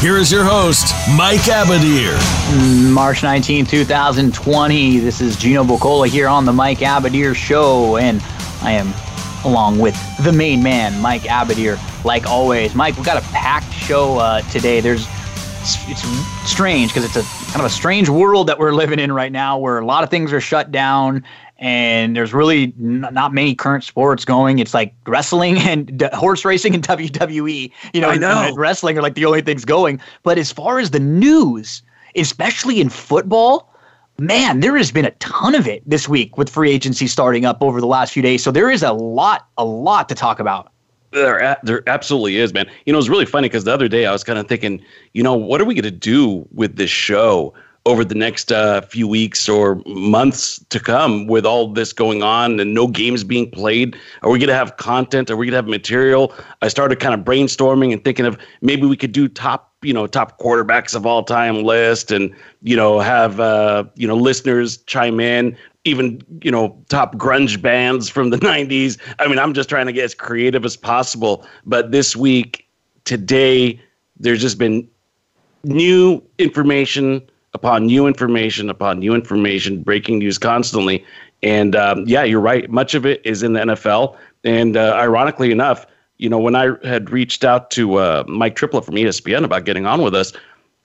Here is your host, Mike Abadir. March 19, 2020. This is Gino Bocola here on the Mike Abadir Show, and I am along with the main man, Mike Abadir, like always. Mike, we've got a packed show uh, today. There's it's, it's strange because it's a kind of a strange world that we're living in right now, where a lot of things are shut down and there's really n- not many current sports going. It's like wrestling and d- horse racing and WWE. You know, I know. and wrestling are like the only things going. But as far as the news, especially in football, man, there has been a ton of it this week with free agency starting up over the last few days. So there is a lot, a lot to talk about. There, there absolutely is, man. You know, it's really funny because the other day I was kind of thinking, you know, what are we going to do with this show over the next uh, few weeks or months to come with all this going on and no games being played? Are we going to have content? Are we going to have material? I started kind of brainstorming and thinking of maybe we could do top, you know, top quarterbacks of all time list and, you know, have, uh, you know, listeners chime in even you know top grunge bands from the 90s i mean i'm just trying to get as creative as possible but this week today there's just been new information upon new information upon new information breaking news constantly and um, yeah you're right much of it is in the nfl and uh, ironically enough you know when i had reached out to uh, mike triplett from espn about getting on with us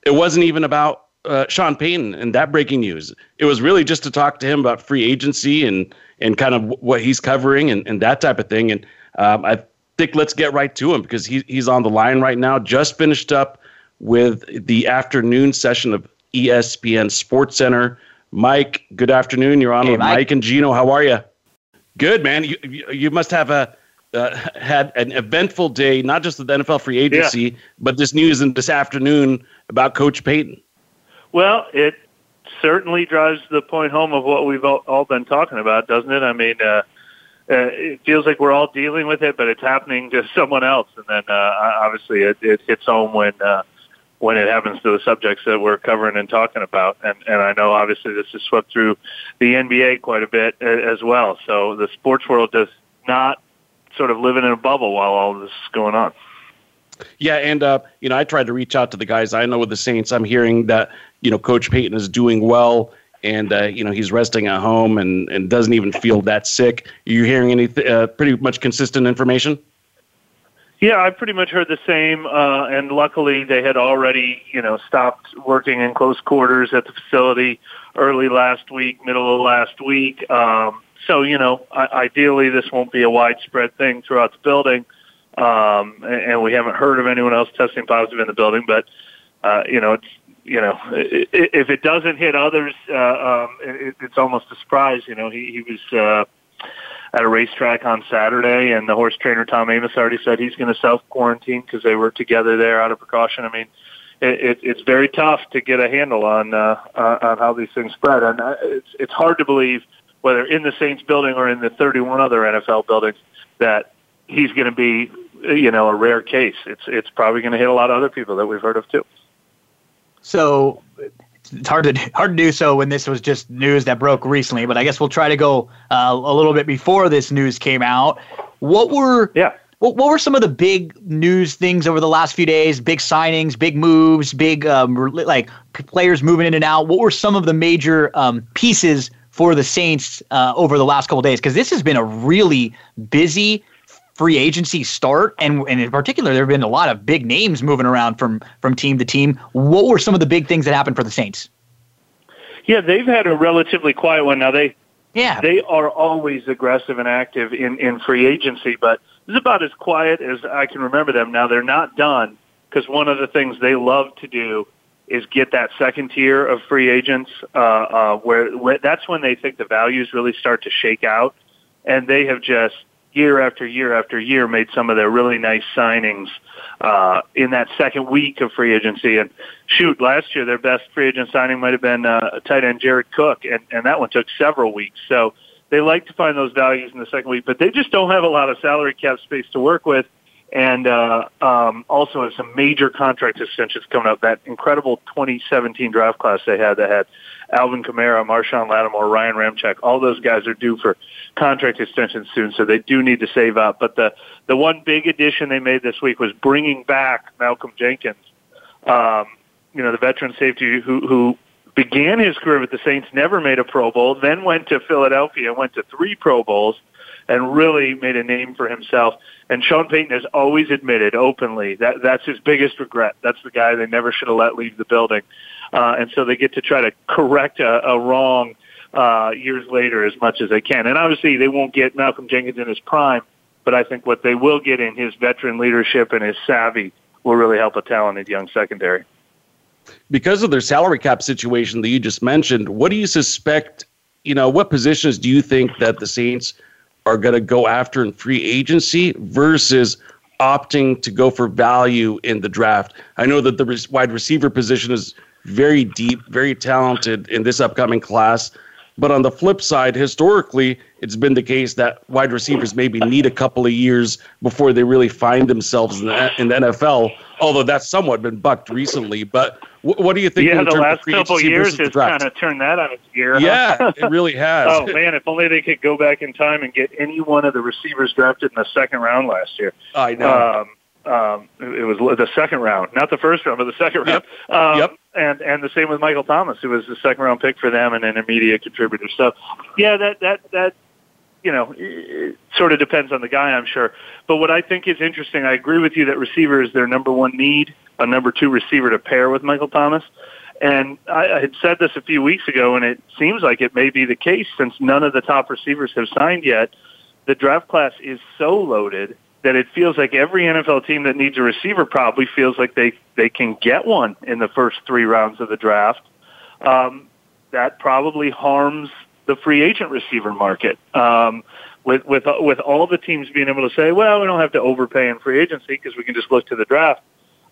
it wasn't even about uh, Sean Payton and that breaking news. It was really just to talk to him about free agency and and kind of what he's covering and, and that type of thing. And um, I think let's get right to him because he, he's on the line right now. Just finished up with the afternoon session of ESPN Sports Center. Mike, good afternoon. You're on Hey, with Mike. Mike and Gino. How are you? Good, man. You you, you must have a uh, had an eventful day, not just with the NFL free agency, but this news in this afternoon about Coach Payton. Well, it certainly drives the point home of what we've all, all been talking about, doesn't it? I mean, uh, uh, it feels like we're all dealing with it, but it's happening to someone else, and then uh, obviously it, it hits home when uh, when it happens to the subjects that we're covering and talking about. And and I know obviously this has swept through the NBA quite a bit uh, as well. So the sports world does not sort of live in a bubble while all this is going on. Yeah, and uh, you know, I tried to reach out to the guys I know with the Saints. I'm hearing that you know Coach Payton is doing well, and uh, you know he's resting at home and and doesn't even feel that sick. Are you hearing any uh, pretty much consistent information? Yeah, I pretty much heard the same, uh, and luckily they had already, you know, stopped working in close quarters at the facility early last week, middle of last week. Um, so, you know, ideally this won't be a widespread thing throughout the building, um, and, we haven't heard of anyone else testing positive in the building. But, uh, you know, it's you know, if it doesn't hit others, uh, um, it, it's almost a surprise. You know, he, he was. Uh, at a racetrack on Saturday, and the horse trainer Tom Amoss already said he's going to self quarantine because they were together there out of precaution. I mean, it, it, it's very tough to get a handle on uh, uh, on how these things spread, and uh, it's it's hard to believe whether in the Saints building or in the 31 other NFL buildings that he's going to be you know a rare case. It's it's probably going to hit a lot of other people that we've heard of too. So it's hard to hard to do so when this was just news that broke recently. But I guess we'll try to go uh, a little bit before this news came out. What were Yeah. what, what were some of the big news things over the last few days? Big signings, big moves, big um, like players moving in and out. What were some of the major um, pieces for the Saints uh, over the last couple days? Because this has been a really busy free agency start, and, and in particular, there have been a lot of big names moving around from from team to team. What were some of the big things that happened for the Saints? Yeah, they've had a relatively quiet one. Now they Yeah, they are always aggressive and active in, in free agency, but it's about as quiet as I can remember them. Now they're not done because one of the things they love to do is get that second tier of free agents, uh, uh, where, where that's when they think the values really start to shake out, and they have just year after year after year made some of their really nice signings uh, in that second week of free agency. And shoot, last year their best free agent signing might have been uh, tight end Jared Cook, and, and that one took several weeks. So they like to find those values in the second week, but they just don't have a lot of salary cap space to work with. And uh, um, also have some major contract extensions coming up. That incredible 2017 draft class they had that had Alvin Kamara, Marshon Lattimore, Ryan Ramczyk. All those guys are due for contract extensions soon, so they do need to save up. But the the one big addition they made this week was bringing back Malcolm Jenkins. Um, you know, the veteran safety who who began his career with the Saints, never made a Pro Bowl, then went to Philadelphia, went to three Pro Bowls, and really made a name for himself. And Sean Payton has always admitted openly that that's his biggest regret. That's the guy they never should have let leave the building. Uh, and so they get to try to correct a, a wrong uh, years later as much as they can. And obviously they won't get Malcolm Jenkins in his prime, but I think what they will get in his veteran leadership and his savvy will really help a talented young secondary because of their salary cap situation that you just mentioned, what do you suspect? You know, what positions do you think that the Saints are going to go after in free agency versus opting to go for value in the draft? I know that the wide receiver position is very deep, very talented in this upcoming class. But on the flip side, historically, it's been the case that wide receivers maybe need a couple of years before they really find themselves in the, in the NFL. Although that's somewhat been bucked recently. But w- what do you think? Yeah, the last couple years has kind of turned that on its ear. Yeah, huh? it really has. oh man, if only they could go back in time and get any one of the receivers drafted in the second round last year. I know. Um, um, it was the second round, not the first round, but the second round. Yep. Um, yep. And and the same with Michael Thomas, who was the second round pick for them and an immediate contributor. So, yeah, that that that you know, it sort of depends on the guy, I'm sure. But what I think is interesting, I agree with you that receiver is their number one need, a number two receiver to pair with Michael Thomas. And I, I had said this a few weeks ago, and it seems like it may be the case since none of the top receivers have signed yet. The draft class is so loaded that it feels like every NFL team that needs a receiver probably feels like they they can get one in the first three rounds of the draft. Um, that probably harms the free agent receiver market. Um, with with with all the teams being able to say, well, we don't have to overpay in free agency because we can just look to the draft.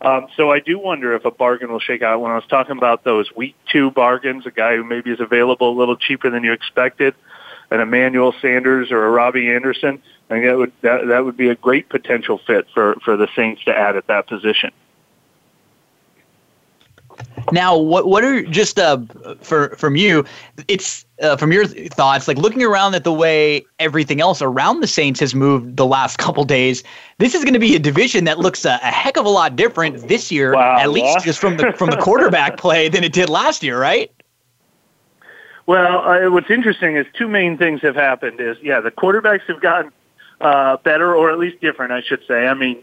Um, so I do wonder if a bargain will shake out. When I was talking about those week two bargains, a guy who maybe is available a little cheaper than you expected, an Emmanuel Sanders or a Robbie Anderson, I think that would that, that would be a great potential fit for for the Saints to add at that position. Now, what what are just uh, for from you? It's uh, from your thoughts, like looking around at the way everything else around the Saints has moved the last couple days. This is going to be a division that looks a, a, heck of a lot different this year, wow, at least just from the from the quarterback play than it did last year, right? Well, uh, what's interesting is two main things have happened. Is yeah, the quarterbacks have gotten uh, better, or at least different, I should say. I mean,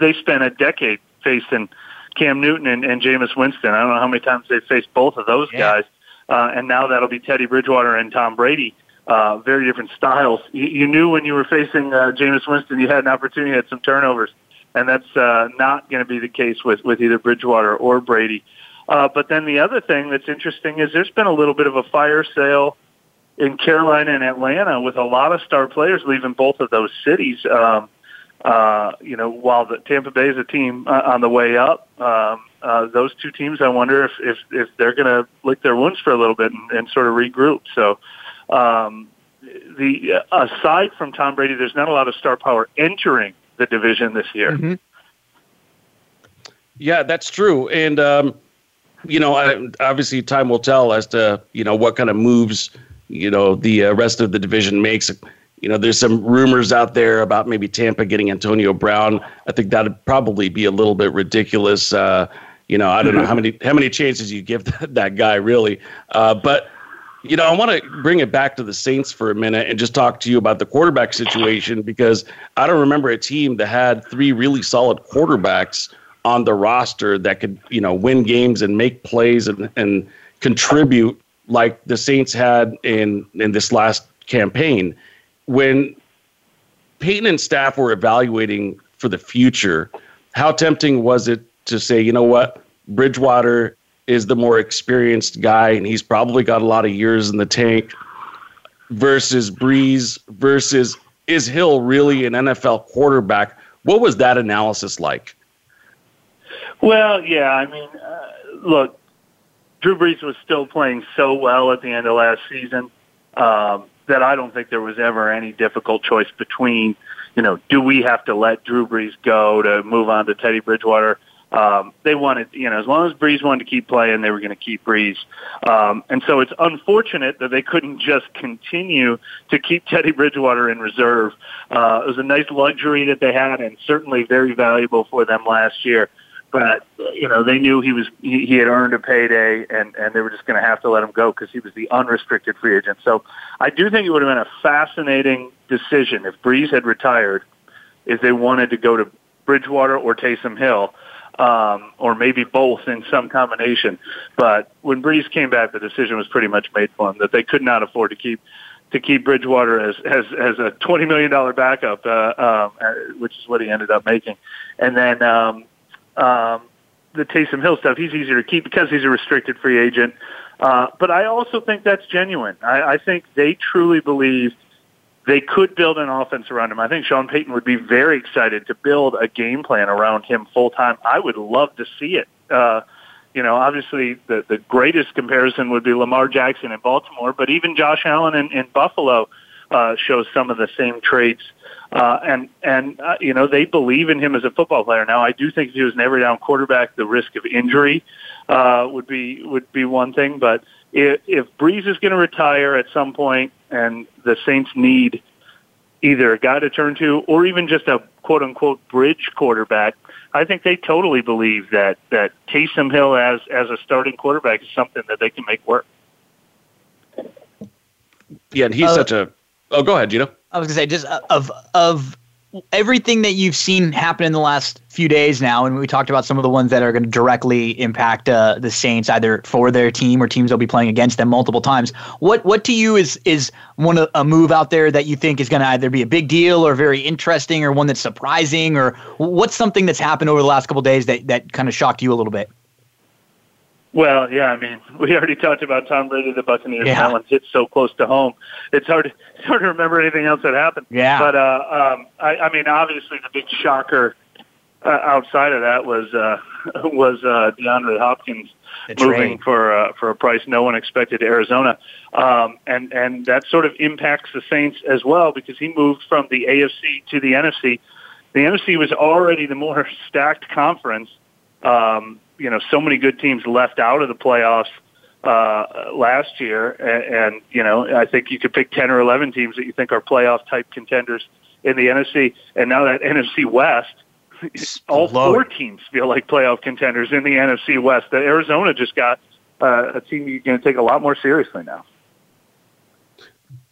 they spent a decade facing Cam Newton and, and Jameis Winston. I don't know how many times they've faced both of those yeah. guys. Uh, and now that'll be Teddy Bridgewater and Tom Brady. Uh, very different styles. You, you knew when you were facing uh, Jameis Winston, you had an opportunity, you had some turnovers, and that's uh, not going to be the case with with either Bridgewater or Brady. Uh, but then the other thing that's interesting is there's been a little bit of a fire sale in Carolina and Atlanta with a lot of star players leaving both of those cities. Um, uh, you know, while the Tampa Bay is a team uh, on the way up, um, uh, those two teams, I wonder if if, if they're going to lick their wounds for a little bit and, and sort of regroup. So, um, the aside from Tom Brady, there's not a lot of star power entering the division this year. Mm-hmm. Yeah, that's true, and um, you know, obviously, time will tell as to you know what kind of moves you know the uh, rest of the division makes. You know, there's some rumors out there about maybe Tampa getting Antonio Brown. I think that'd probably be a little bit ridiculous. Uh, you know, I don't know how many how many chances you give that, that guy really. Uh, but you know, I want to bring it back to the Saints for a minute and just talk to you about the quarterback situation because I don't remember a team that had three really solid quarterbacks on the roster that could, you know, win games and make plays and, and contribute like the Saints had in in this last campaign. When Payton and staff were evaluating for the future, how tempting was it to say, you know what, Bridgewater is the more experienced guy and he's probably got a lot of years in the tank versus Brees versus is Hill really an NFL quarterback? What was that analysis like? Well, yeah, I mean, uh, look, Drew Brees was still playing so well at the end of last season um, that I don't think there was ever any difficult choice between, you know, do we have to let Drew Brees go to move on to Teddy Bridgewater? Um, they wanted, you know, as long as Brees wanted to keep playing, they were going to keep Brees. Um, and so it's unfortunate that they couldn't just continue to keep Teddy Bridgewater in reserve. Uh, it was a nice luxury that they had and certainly very valuable for them last year but you know they knew he was he, he had earned a payday and and they were just going to have to let him go because he was the unrestricted free agent. So I do think it would have been a fascinating decision if Brees had retired, if they wanted to go to Bridgewater or Taysom Hill. Um, or maybe both in some combination. But when Brees came back, the decision was pretty much made for him that they could not afford to keep to keep Bridgewater as as as a twenty million dollar backup, uh, um, uh, which is what he ended up making. And then um, um, the Taysom Hill stuff, he's easier to keep because he's a restricted free agent. Uh, but I also think that's genuine. I, I think they truly believe they could build an offense around him. I think Sean Payton would be very excited to build a game plan around him full time. I would love to see it. Uh, you know, obviously the the greatest comparison would be Lamar Jackson in Baltimore, but even Josh Allen in, in Buffalo uh, shows some of the same traits uh, and and uh, you know they believe in him as a football player. Now I do think if he was an every down quarterback, the risk of injury uh, would be would be one thing. But if, if Brees is going to retire at some point, and the Saints need either a guy to turn to or even just a quote unquote bridge quarterback, I think they totally believe that that Taysom Hill as as a starting quarterback is something that they can make work. Yeah, and he's uh, such a. Oh, go ahead, Gino. I was gonna say just uh, of of everything that you've seen happen in the last few days now, and we talked about some of the ones that are going to directly impact uh, the Saints, either for their team or teams they'll be playing against them multiple times. What what to you is is one a move out there that you think is going to either be a big deal or very interesting, or one that's surprising, or what's something that's happened over the last couple days that that kind of shocked you a little bit? Well, yeah, I mean, we already talked about Tom Brady, the Buccaneers. Yeah. That one's hit so close to home. It's hard. It's hard to remember anything else that happened. Yeah. But uh, um, I, I mean, obviously, the big shocker uh, outside of that was uh, was uh, DeAndre Hopkins moving for uh, for a price no one expected to Arizona, um, and and that sort of impacts the Saints as well because he moved from the AFC to the NFC. The NFC was already the more stacked conference. Um, you know so many good teams left out of the playoffs uh, last year, and, and you know I think you could pick ten or eleven teams that you think are playoff type contenders in the NFC, and now that NFC West. All four teams feel like playoff contenders in the NFC West. That Arizona just got uh, a team you're going to take a lot more seriously now.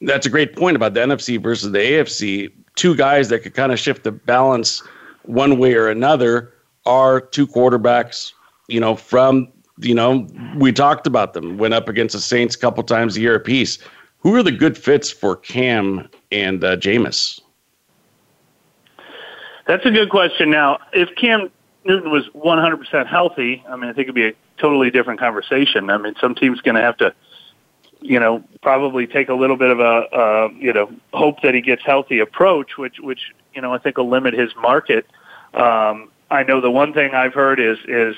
That's a great point about the NFC versus the AFC. Two guys that could kind of shift the balance one way or another are two quarterbacks you know, from you know, we talked about them. Went up against the Saints a couple times a year apiece. Who are the good fits for Cam and uh, Jameis? That's a good question. Now, if Cam Newton was 100% healthy, I mean, I think it'd be a totally different conversation. I mean, some team's going to have to, you know, probably take a little bit of a, uh, you know, hope that he gets healthy approach, which, which, you know, I think will limit his market. Um, I know the one thing I've heard is is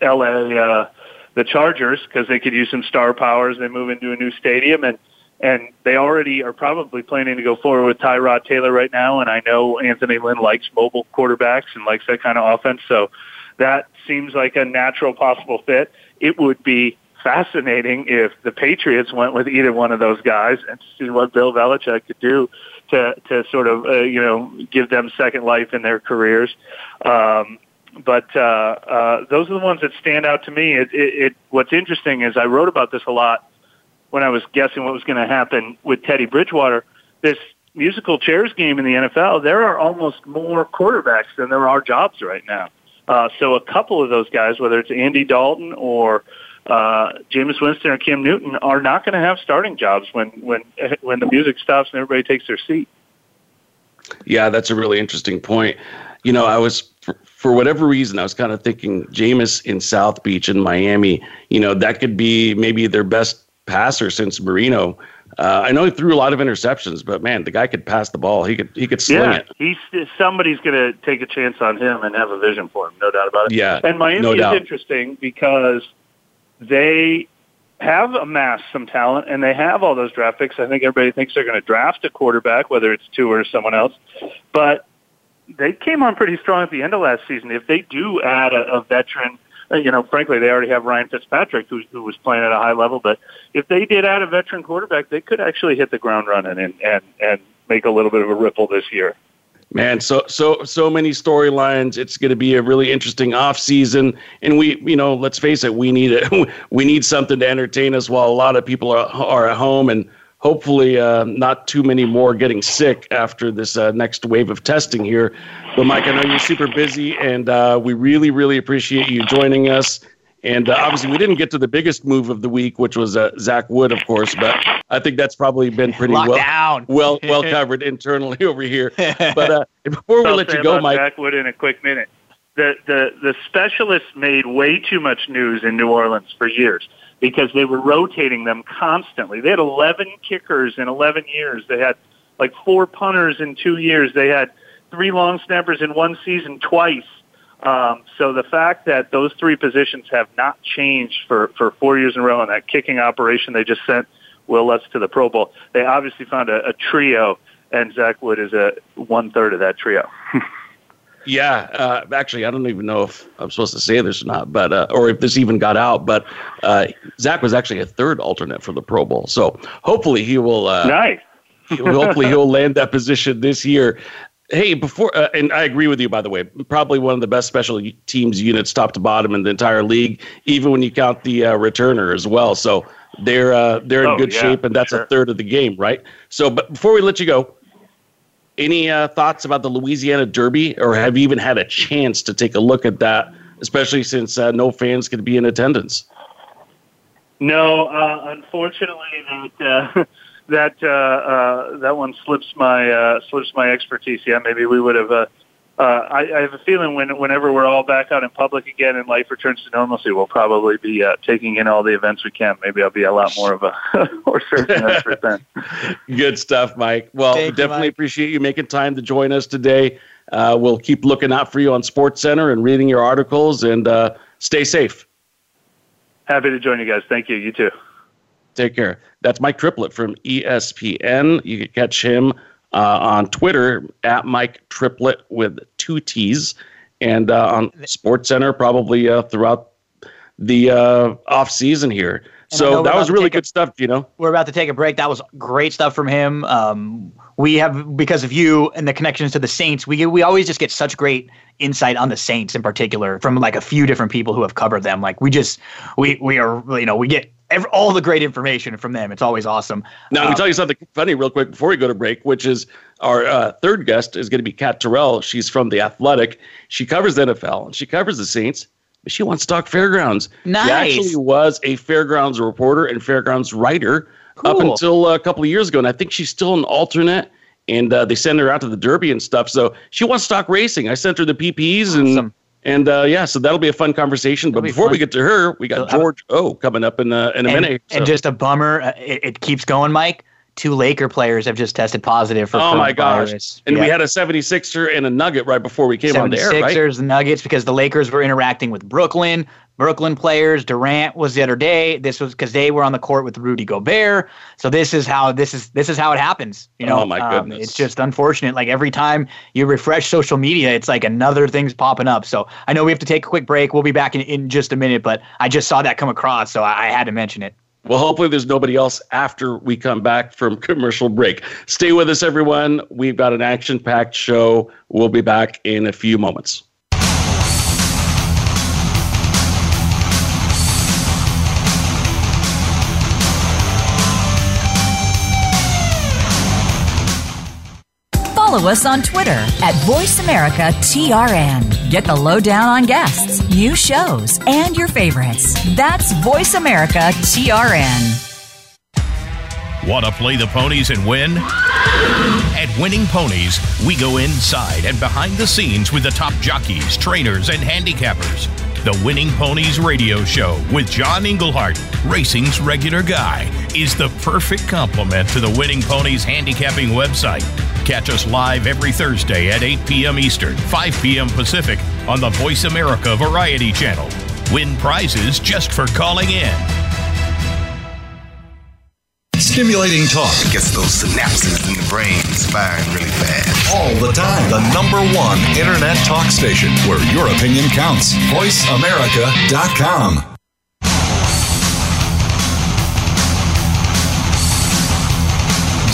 LA, uh, the Chargers, because they could use some star power as they move into a new stadium, and and they already are probably planning to go forward with Tyrod Taylor right now. And I know Anthony Lynn likes mobile quarterbacks and likes that kind of offense, so that seems like a natural possible fit. It would be fascinating if the Patriots went with either one of those guys and see what Bill Belichick could do to to sort of uh, you know give them second life in their careers. Um, but uh, uh, those are the ones that stand out to me. It, it, it, what's interesting is I wrote about this a lot when I was guessing what was going to happen with Teddy Bridgewater. This musical chairs game in the NFL, there are almost more quarterbacks than there are jobs right now. Uh, so a couple of those guys, whether it's Andy Dalton or uh, Jameis Winston or Cam Newton, are not going to have starting jobs when when when the music stops and everybody takes their seat. Yeah, that's a really interesting point. You know, I was for whatever reason, I was kind of thinking Jameis in South Beach in Miami. You know, that could be maybe their best passer since Marino. Uh, I know he threw a lot of interceptions, but man, the guy could pass the ball. He could he could sling yeah, it. he's somebody's going to take a chance on him and have a vision for him, no doubt about it. Yeah, and Miami no is doubt. interesting because they have amassed some talent and they have all those draft picks. I think everybody thinks they're going to draft a quarterback, whether it's two or someone else, but they came on pretty strong at the end of last season. If they do add a, a veteran uh, you know, frankly, they already have Ryan Fitzpatrick, who, who was playing at a high level. But if they did add a veteran quarterback, they could actually hit the ground running and and and make a little bit of a ripple this year. Man, so so so many storylines. It's going to be a really interesting off season, and we, you know, let's face it, we need it. we need something to entertain us while a lot of people are are at home, and hopefully, uh, not too many more getting sick after this uh, next wave of testing here. But Mike, I know you're super busy, and uh, we really, really appreciate you joining us. And uh, obviously, we didn't get to the biggest move of the week, which was uh, Zach Wood, of course. But I think that's probably been pretty Locked well down. well well covered internally over here. But uh, before we I'll let say you go, about Mike, Zach Wood in a quick minute. The the the specialists made way too much news in New Orleans for years because they were rotating them constantly. They had 11 kickers in 11 years. They had like four punters in two years. They had three long snappers in one season twice. Um, so the fact that those three positions have not changed for, for four years in a row and that kicking operation they just sent Wil Lutz to the Pro Bowl, they obviously found a, a trio, and Zach Wood is a one third of that trio. Yeah, uh, actually, I don't even know if I'm supposed to say this or not, but uh, or if this even got out. But uh, Zach was actually a third alternate for the Pro Bowl, so hopefully he will. Uh, nice. hopefully he'll land that position this year. Hey, before uh, and I agree with you. By the way, probably one of the best special teams units, top to bottom, in the entire league, even when you count the uh, returner as well. So they're uh, they're in Oh, good yeah, shape, and that's sure. a third of the game, right? So, but before we let you go, any uh, thoughts about the Louisiana Derby, or have you even had a chance to take a look at that? Especially since uh, no fans could be in attendance. No, uh, unfortunately, that uh, that uh, uh, that one slips my slips my expertise. Yeah, maybe we would have. Uh, I, I have a feeling when whenever we're all back out in public again and life returns to normalcy, we'll probably be uh, taking in all the events we can. Maybe I'll be a lot more of a horse racing expert then. Good stuff, Mike. Well, Thank you, definitely Mike. appreciate you making time to join us today. Uh, we'll keep looking out for you on Sports Center and reading your articles, and uh, stay safe. Happy to join you guys. Thank you. You too. Take care. That's Mike Triplett from ESPN. You can catch him uh, on Twitter at Mike Triplett with two T's, and uh, on Sports Center probably uh, throughout the uh, off season here. And So that was really take a- good stuff, you know. We're about to take a break. That was great stuff from him. Um, we have because of you and the connections to the Saints. We we always just get such great insight on the Saints in particular from like a few different people who have covered them. Like we just we we are you know we get every, all the great information from them. It's always awesome. Now, let Uh, me tell you something funny real quick before we go to break, which is our uh, third guest is going to be Kat Terrell. She's from The Athletic. She covers the NFL and she covers the Saints, but she wants to talk fairgrounds. Nice. She actually was a fairgrounds reporter and fairgrounds writer up Cool. until a couple of years ago. And I think she's still an alternate. And uh, they send her out to the Derby and stuff. So she wants to talk racing. I sent her the PPs and Awesome. and uh, yeah, so that'll be a fun conversation. But That'll be before we get to her, we got So, uh, George O coming up in a, in a and, minute. so- and just a bummer. Uh, it, it keeps going, Mike. Two Laker players have just tested positive for Oh my gosh! And we had a 76er and a Nugget right before we came on the air, right? 76ers, the Nuggets, because the Lakers were interacting with Brooklyn. Brooklyn players, Durant was the other day. This was because they were on the court with Rudy Gobert. So this is how this is this is how it happens. You know, Oh, my Um, goodness. it's just unfortunate. Like every time you refresh social media, it's like another thing's popping up. So I know we have to take a quick break. We'll be back in, in just a minute, but I just saw that come across, so I, I had to mention it. Well, hopefully there's nobody else after we come back from commercial break. Stay with us, everyone. We've got an action-packed show. We'll be back in a few moments. Follow us on Twitter at VoiceAmericaTRN. Get the lowdown on guests, new shows, and your favorites. That's VoiceAmericaTRN. Want to play the ponies and win? At Winning Ponies, we go inside and behind the scenes with the top jockeys, trainers, and handicappers. The Winning Ponies Radio Show with John Englehart, racing's regular guy, is the perfect complement to the Winning Ponies handicapping website. Catch us live every Thursday at 8 p.m. Eastern, 5 p.m. Pacific on the Voice America Variety Channel. Win prizes just for calling in. Stimulating talk gets those synapses in the brain firing really fast. all the time. The number one internet talk station where your opinion counts. VoiceAmerica.com.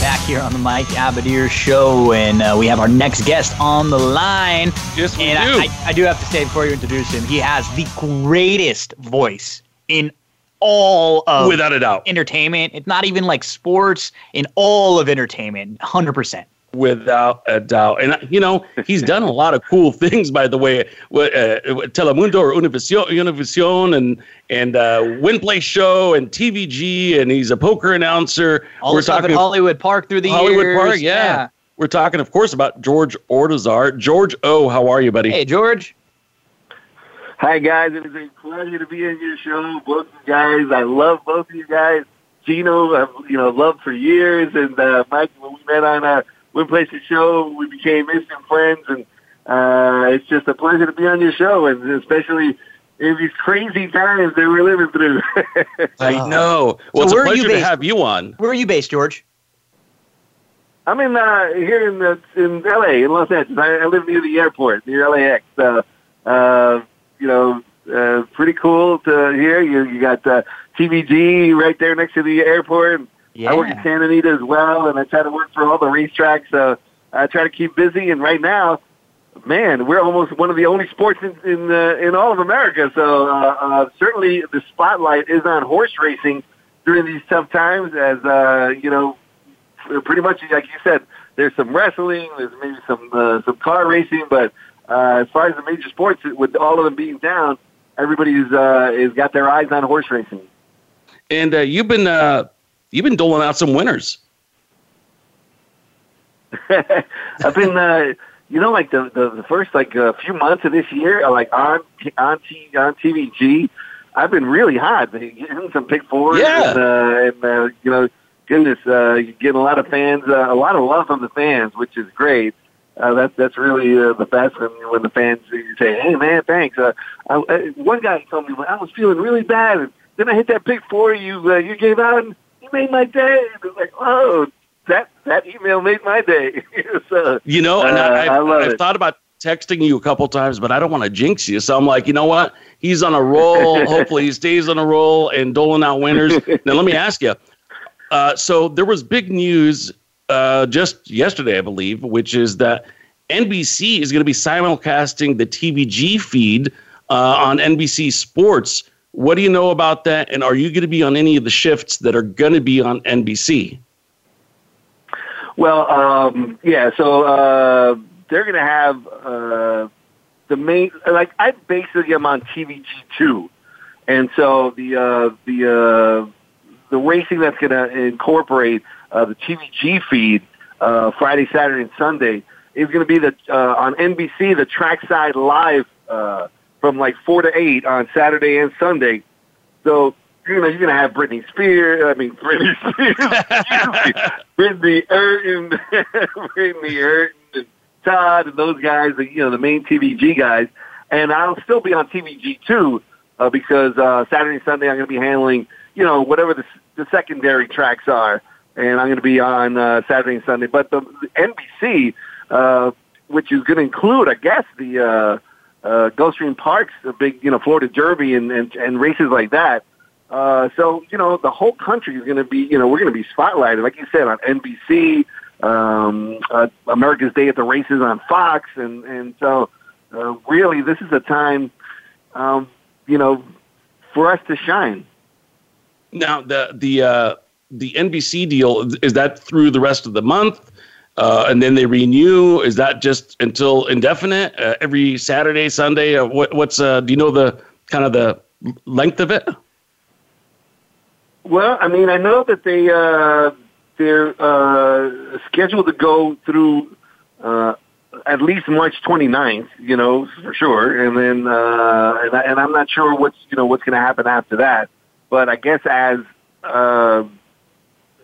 Back here on the Mike Abadir Show, and uh, we have our next guest on the line. Yes, we and do. I, I, I do have to say before you introduce him, he has the greatest voice in all of Without a doubt. entertainment. It's not even like sports, in all of entertainment, 100%. Without a doubt. And, uh, you know, he's done a lot of cool things, by the way. With, uh, Telemundo or Univision, Univision and, and uh, Win Play Show and TVG, and he's a poker announcer. All the stuff at Hollywood Park through the Hollywood years. Park, yeah. We're talking, of course, about George Ordazar. George O, how are you, buddy? Hey, George. Hi guys, it is a pleasure to be in your show. Both you guys, I love both of you guys. Gino, I've you know loved for years, and uh, Mike, when we met on a Win Places show, we became instant friends, and uh, it's just a pleasure to be on your show, and especially in these crazy times that we're living through. I know. Well, So it's where a are you pleasure to have you on. Where are you based, George? I'm in uh, here in the, in L.A. in Los Angeles. I, I live near the airport, near LAX. So, uh, you know, uh, pretty cool to hear. You you got uh, TVG right there next to the airport. I work in Yeah. Santa Anita as well, and I try to work for all the racetracks. So I try to keep busy. And right now, man, we're almost one of the only sports in in, uh, in all of America. So uh, uh, certainly the spotlight is on horse racing during these tough times. As uh, you know, pretty much like you said, there's some wrestling, there's maybe some uh, some car racing, but uh, as far as the major sports, with all of them being down, everybody's uh, has got their eyes on horse racing. And uh, you've been uh, you've been doling out some winners. I've been, uh, you know, like the, the the first like a few months of this year, uh, like on on T, on TVG, I've been really hot, getting some pick fours, Yeah. and, uh, and uh, you know, goodness, uh, you get a lot of fans, uh, a lot of love from the fans, which is great. Uh, that's that's really uh, the best when when the fans say, "Hey, man, thanks." Uh, I, uh, one guy told me, "I was feeling really bad, and then I hit that pick four you uh, you gave out, and made my day." It was like, "Oh, that that email made my day." so, You know, and uh, I, I I've, love I've thought about texting you a couple times, but I don't want to jinx you. So I'm like, you know what? He's on a roll. Hopefully, he stays on a roll and doling out winners. now, let me ask you. Uh, so there was big news uh, just yesterday, I believe, which is that NBC is going to be simulcasting the TVG feed uh, on NBC Sports. What do you know about that? And are you going to be on any of the shifts that are going to be on NBC? Well, um, yeah. So uh, they're going to have uh, the main. Like I basically am on TVG two, and so the uh, the uh, the racing that's going to incorporate uh, the TVG feed uh, Friday, Saturday, and Sunday is going to be the on NBC the trackside live from like four to eight on Saturday and Sunday. So you know you're to have Britney Spears. I mean Britney Spears. Britney Eurton, Britney Eurton, and Todd, and those guys, you know, the main TVG guys. And I'll still be on TVG too, uh, because uh, Saturday and Sunday I'm to be handling, you know, whatever the, the secondary tracks are, and I'm to be on uh, Saturday and Sunday. But the, the NBC, uh, which is going to include, I guess, the uh, uh, Gulfstream Parks, the big, you know, Florida Derby and, and, and races like that. Uh, so, you know, the whole country is going to be, you know, we're going to be spotlighted, like you said, on NBC, um, uh, America's Day at the Races on Fox. And, and so, uh, really, this is a time, um, you know, for us to shine. Now the the uh, the NBC deal is that through the rest of the month, uh, and then they renew. Is that just until indefinite? Uh, every Saturday, Sunday? Uh, what, what's uh, do you know the kind of the length of it? Well, I mean, I know that they uh, they're uh, scheduled to go through uh, at least March 29th, you know, for sure, and then uh, and, I, and I'm not sure what's you know what's going to happen after that. But I guess as uh,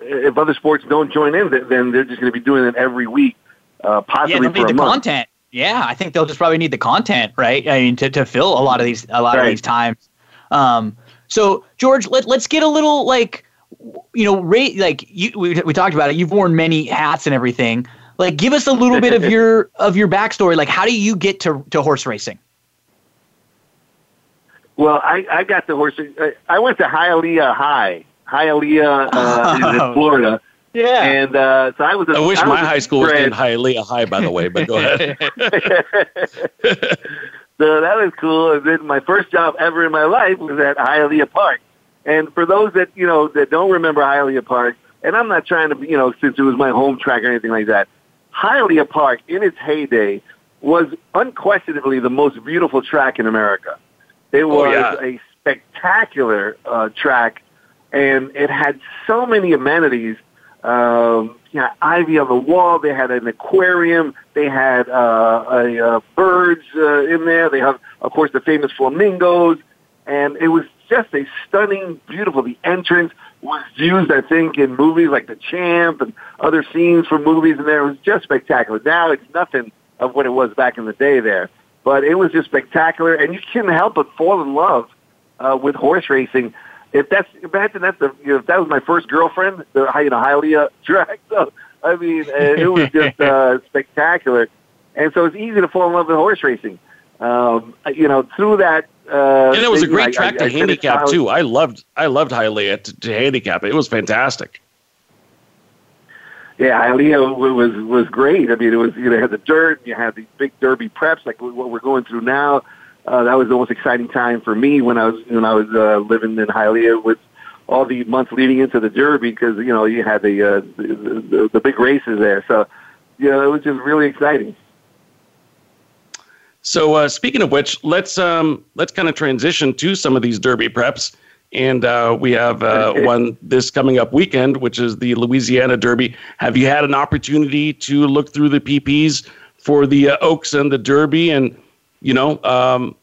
if other sports don't join in, then they're just going to be doing it every week, uh, possibly yeah, they'll for need a the month. content. Yeah, I think they'll just probably need the content, right? I mean, to, to fill a lot of these a lot Right. of these times. Um, so George, let let's get a little like, you know, rate like you we we talked about it. You've worn many hats and everything. Like, give us a little bit of your of your backstory. Like, how do you get to to horse racing? Well, I, I got the horse. I, I went to Hialeah High. Hialeah uh, is in Florida. Yeah. And uh, so I was. A, I wish was my high school was bred- named Hialeah High, by the way. But go ahead. so that was cool. And then my first job ever in my life was at Hialeah Park. And for those that you know that don't remember Hialeah Park, and I'm not trying to, you know, since it was my home track or anything like that, Hialeah Park in its heyday was unquestionably the most beautiful track in America. It Oh, was yeah. a spectacular uh, track, and it had so many amenities. Um, yeah, ivy on the wall. They had an aquarium. They had uh, a, uh, birds uh, in there. They have, of course, the famous flamingos, and it was just a stunning, beautiful. The entrance was used, I think, in movies like The Champ and other scenes from movies, and there it was just spectacular. Now it's nothing of what it was back in the day there, but it was just spectacular, and you couldn't help but fall in love uh, with horse racing. If that's imagine that's the you know, if that was my first girlfriend, the you know Hialeah track. So I mean, uh, it was just uh, spectacular, and so it's easy to fall in love with horse racing. Um, you know, through that. Uh, and it was a great track I- to I handicap too. I loved I loved Hialeah to, to handicap. It was fantastic. Yeah, Hialeah was was great. I mean, it was you know, had the dirt, you had the big Derby preps, like what we're going through now. Uh, that was the most exciting time for me when I was when I was uh, living in Hialeah with all the months leading into the Derby because you know you had the, uh, the, the the big races there. So you know, it was just really exciting. So uh, speaking of which, let's um, let's kind of transition to some of these Derby preps, and uh, we have uh, one this coming up weekend, which is the Louisiana Derby. Have you had an opportunity to look through the PPs for the uh, Oaks and the Derby, and you know um,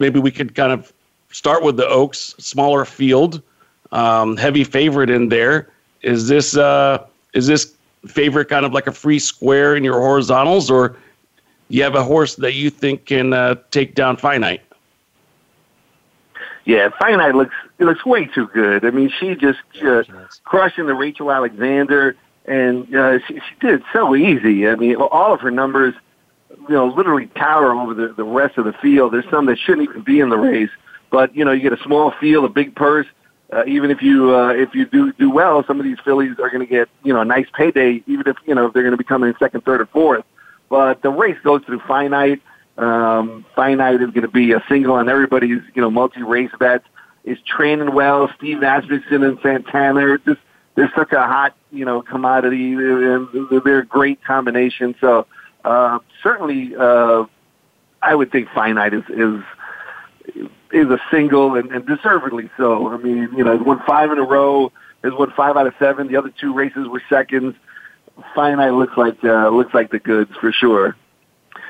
maybe we could kind of start with the Oaks, smaller field, um, heavy favorite in there. Is this uh, is this favorite kind of like a free square in your horizontals, or you have a horse that you think can uh, take down Finite? Yeah, Finite looks it looks way too good. I mean, she just uh, crushing the Rachel Alexandra, and uh, she, she did it so easy. I mean, all of her numbers, you know, literally tower over the, the rest of the field. There's some that shouldn't even be in the race, but you know, you get a small field, a big purse. Uh, even if you uh, if you do do well, some of these fillies are going to get you know a nice payday, even if you know if they're going to be coming in second, third, or fourth. But the race goes through finite. Um, finite is going to be a single on everybody's you know multi race bets. Is training well. Steve Asmussen and Santana. Just they're such a hot you know commodity, and they're a great combination. So uh, certainly, uh, I would think finite is is is a single and, and deservedly so. I mean, you know, he's won five in a row. Has won five out of seven. The other two races were seconds. Finite looks like uh, looks like the goods for sure.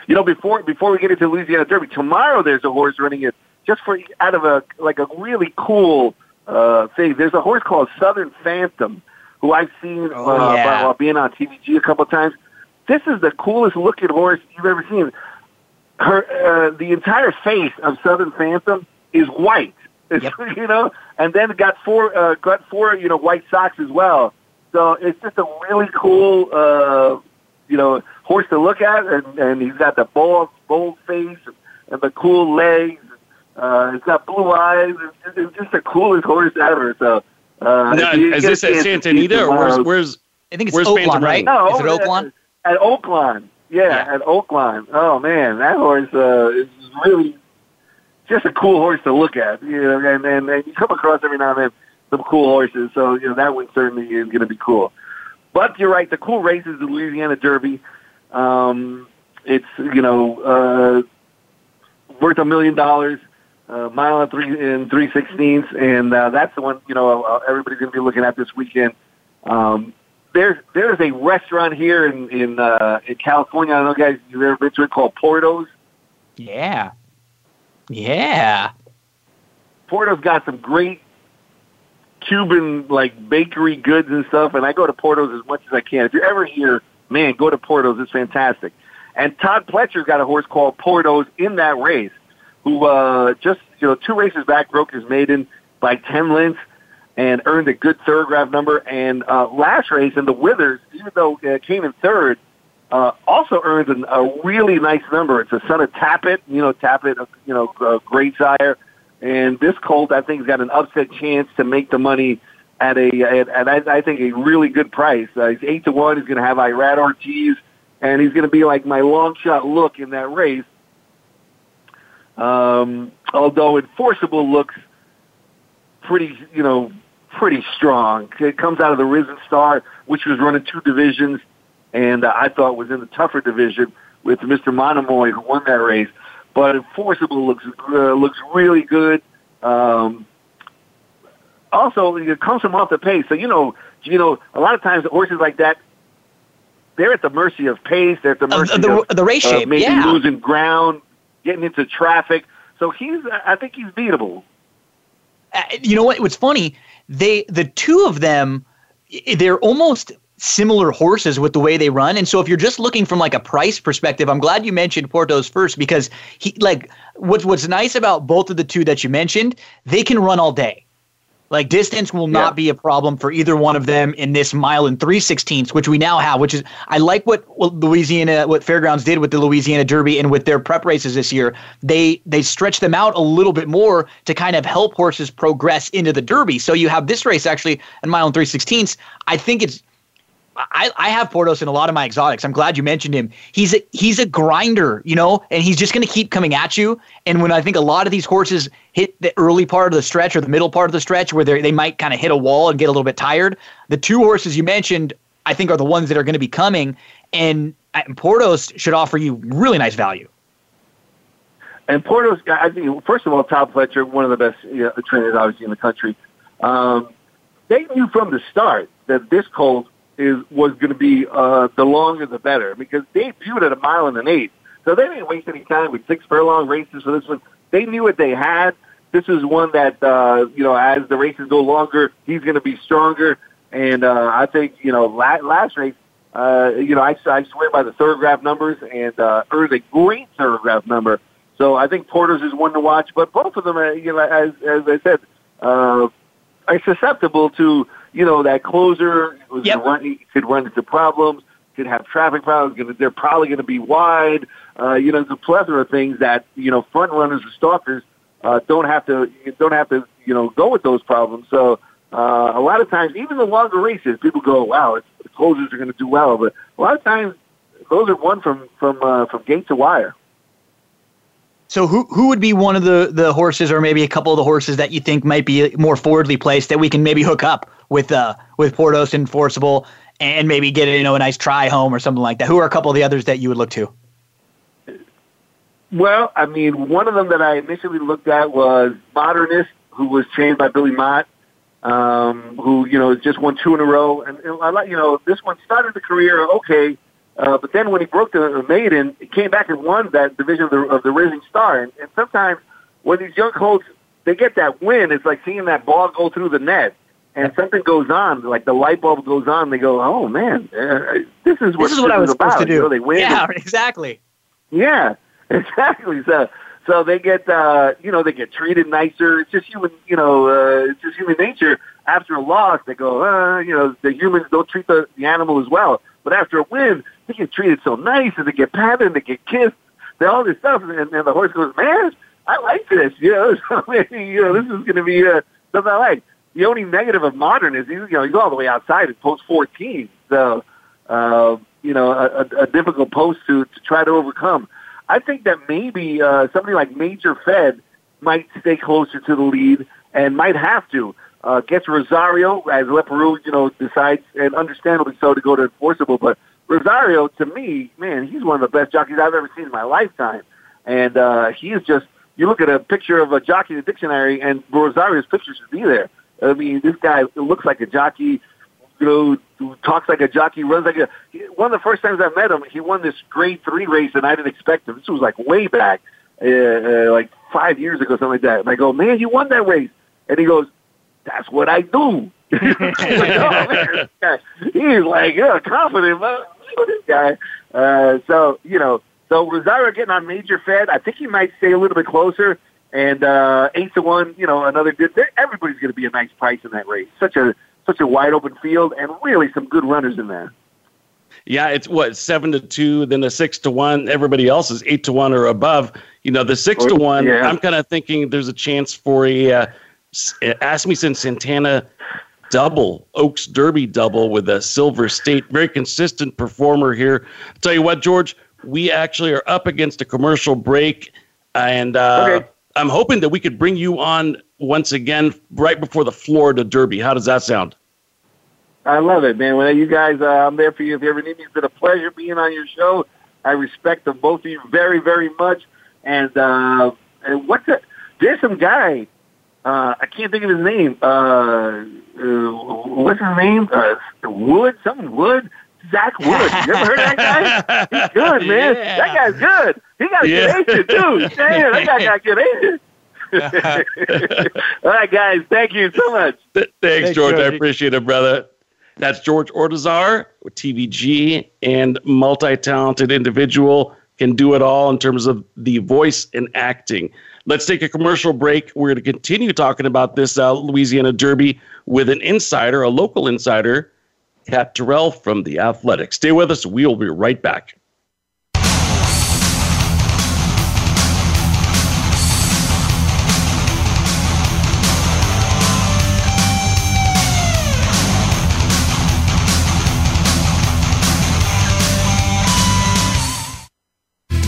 You know, before before we get into Louisiana Derby, tomorrow there's a horse running it just for out of a like a really cool uh, thing. There's a horse called Southern Phantom, who I've seen Oh, uh, yeah. while being on TVG a couple of times. This is the coolest looking horse you've ever seen. Her uh, the entire face of Southern Phantom is white. It's, you know, and then got four uh, got four you know white socks as well. So it's just a really cool uh, you know horse to look at, and, and he's got the bold bold face and the cool legs. Uh, he's got blue eyes. It's, it's just the coolest horse ever. So uh, Now, is this at Santa Anita or where's where's I think it's Where's Oaklawn, right? No, Is it Oaklawn? At, Oaklawn. Yeah, Yeah. at Oaklawn. Oh man, that horse uh, is really just a cool horse to look at. You know, and, and, and you come across every now and then some cool horses. So you know that one certainly is going to be cool. but you're right. The cool race is the Louisiana Derby. Um, it's you know uh, worth a million dollars, uh, mile and three and three sixteenths, and uh, that's the one you know uh, everybody's going to be looking at this weekend. Um, there's there's a restaurant here in in uh, in California. I don't know, guys, you've ever been to it called Porto's. Yeah, yeah. Porto's got some great Cuban like bakery goods and stuff, and I go to Porto's as much as I can. If you're ever here, man, go to Porto's. It's fantastic. And Todd Pletcher's got a horse called Porto's in that race, who uh, just you know two races back broke his maiden by ten lengths and earned a good Thoro-Graph number. And uh, last race in the Withers, even though it came in third, uh, also earned an, a really nice number. It's a son of Tapit, you know, Tapit, uh, you know, uh, great sire. And this colt, I think, has got an upset chance to make the money at a, at, at I, I think, a really good price. Uh, he's eight to one. He's going to have Irad Ortiz, and he's going to be like my long shot look in that race. Um, although enforceable looks pretty, you know, pretty strong. It comes out of the Risen Star, which was running two divisions, and uh, I thought was in the tougher division with Mr. Monomoy, who won that race. But Enforceable looks uh, looks really good. Um, also, it comes from off the pace. So you know, you know, a lot of times horses like that, they're at the mercy of pace. They're at the mercy uh, the, of the race uh, shape. maybe yeah. losing ground, getting into traffic. So he's, I think he's beatable. Uh, you know what? What's funny? They the two of them, they're almost similar horses with the way they run. And so if you're just looking from like a price perspective, I'm glad you mentioned Portos first because he like what's what's nice about both of the two that you mentioned, they can run all day. Like distance will not Yeah. be a problem for either one of them in this mile and three sixteenths, which we now have. Which is I like what, Louisiana, what Fairgrounds did with the Louisiana Derby and with their prep races this year. They they stretch them out a little bit more to kind of help horses progress into the Derby. So you have this race actually in mile and three sixteenths. I think it's I, I have Portos in a lot of my exotics. I'm glad you mentioned him. He's a, he's a grinder, you know, and he's just going to keep coming at you. And when I think a lot of these horses hit the early part of the stretch or the middle part of the stretch where they they might kind of hit a wall and get a little bit tired, the two horses you mentioned, I think, are the ones that are going to be coming. And, and Portos should offer you really nice value. And Portos, I think, first of all, Todd Fincher, one of the best you know, trainers, obviously, in the country. Um, they knew from the start that this colt is was going to be uh, the longer the better because they viewed it a mile and an eighth. So they didn't waste any time with six furlong races for this one. They knew what they had. This is one that, uh, you know, as the races go longer, he's going to be stronger. And uh, I think, you know, last, last race, uh, you know, I, I swear by the Thoro-Graph numbers and uh, earned a great Thoro-Graph number. So I think Portos is one to watch, but both of them, are, you know, as as I said, uh, are susceptible to you know that closer was Yep. run, he could run into problems, could have traffic problems. Gonna, they're probably going to be wide. Uh, you know, there's a plethora of things that you know front runners or stalkers uh, don't have to don't have to you know go with those problems. So uh, a lot of times, even the longer races, people go, "Wow, it's, the closers are going to do well," but a lot of times those are won from from uh, from gate to wire. So who who would be one of the the horses, or maybe a couple of the horses that you think might be more forwardly placed that we can maybe hook up with uh with Portos enforceable and maybe get you know a nice try home or something like that? Who are a couple of the others that you would look to? Well, I mean, one of them that I initially looked at was Modernist, who was trained by Billy Mott, um, who you know just won two in a row, and, and I like you know this one started the career okay, uh, but then when he broke the maiden, he came back and won that division of the, of the Risen Star, and, and sometimes when these young colts they get that win, it's like seeing that ball go through the net. And something goes on, like the light bulb goes on. They go, "Oh man, uh, this is what This is what I was about." supposed to You know, do. they win. yeah, exactly. Yeah, exactly. So, so they get, uh, you know, they get treated nicer. It's just human, you know, uh, it's just human nature. After a loss, they go, uh, you know, the humans don't treat the, the animal as well. But after a win, they get treated so nice, and they get patted, and they get kissed, they all this stuff, and, and the horse goes, man, I like this. You know, so maybe, you know, this is going to be uh, something I like. The only negative of Modernist, you know, he's all the way outside at post 14. So, uh, you know, a, a, difficult post to, to try to overcome. I think that maybe uh, somebody like Major Fed might stay closer to the lead and might have to. uh, gets Rosario as Leparoux, you know, decides, and understandably so, to go to enforceable. But Rosario, to me, man, he's one of the best jockeys I've ever seen in my lifetime. And uh, he is just, you look at a picture of a jockey in the dictionary, and Rosario's picture should be there. I mean, this guy looks like a jockey, you know, who talks like a jockey, runs like a. One of the first times I met him, he won this grade three race, and I didn't expect him. This was like way back, uh, uh, like five years ago, something like that. And I go, man, you won that race, and he goes, that's what I do. like, oh, man, he's like, yeah, confident, man. This guy. Uh, so you know, so Rosario getting on major fed. I think he might stay a little bit closer. And uh, eight to one, you know, another good. Everybody's going to be a nice price in that race. Such a such a wide open field, and really some good runners in there. Yeah, it's what seven to two, then the six to one. Everybody else is eight to one or above. You know, the six to one. Yeah. I'm kind of thinking there's a chance for a uh, Asmussen Santana double, Oaks Derby double with a Silver State. Very consistent performer here. I'll tell you what, George, we actually are up against a commercial break, and uh, okay. I'm hoping that we could bring you on once again right before the Florida Derby. How does that sound? I love it, man. Well, you guys, uh, I'm there for you if you ever need me. It's been a pleasure being on your show. I respect the both of you very, very much. And uh, and what's the? There's some guy. Uh, I can't think of his name. Uh, uh, what's his name? Uh, Wood, something Wood. Zach Wood. You ever heard of that guy? He's good, man. Yeah. That guy's good. He got a yeah. good agent too. Damn, that guy got a good agent. All right, guys. Thank you so much. Thanks, Thanks George. George. I appreciate it, brother. That's George Ortizar, TVG, and multi-talented individual. Can do it all in terms of the voice and acting. Let's take a commercial break. We're going to continue talking about this uh, Louisiana Derby with an insider, a local insider, Kat Terrell from The Athletic. Stay with us. We'll be right back.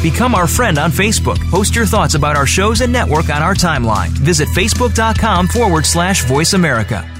Become our friend on Facebook. Post your thoughts about our shows and network on our timeline. Visit facebook.com forward slash voice America.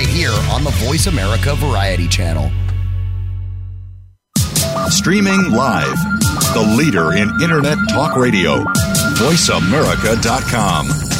right here on the Voice America Variety Channel. Streaming live, the leader in Internet talk radio, voiceamerica.com.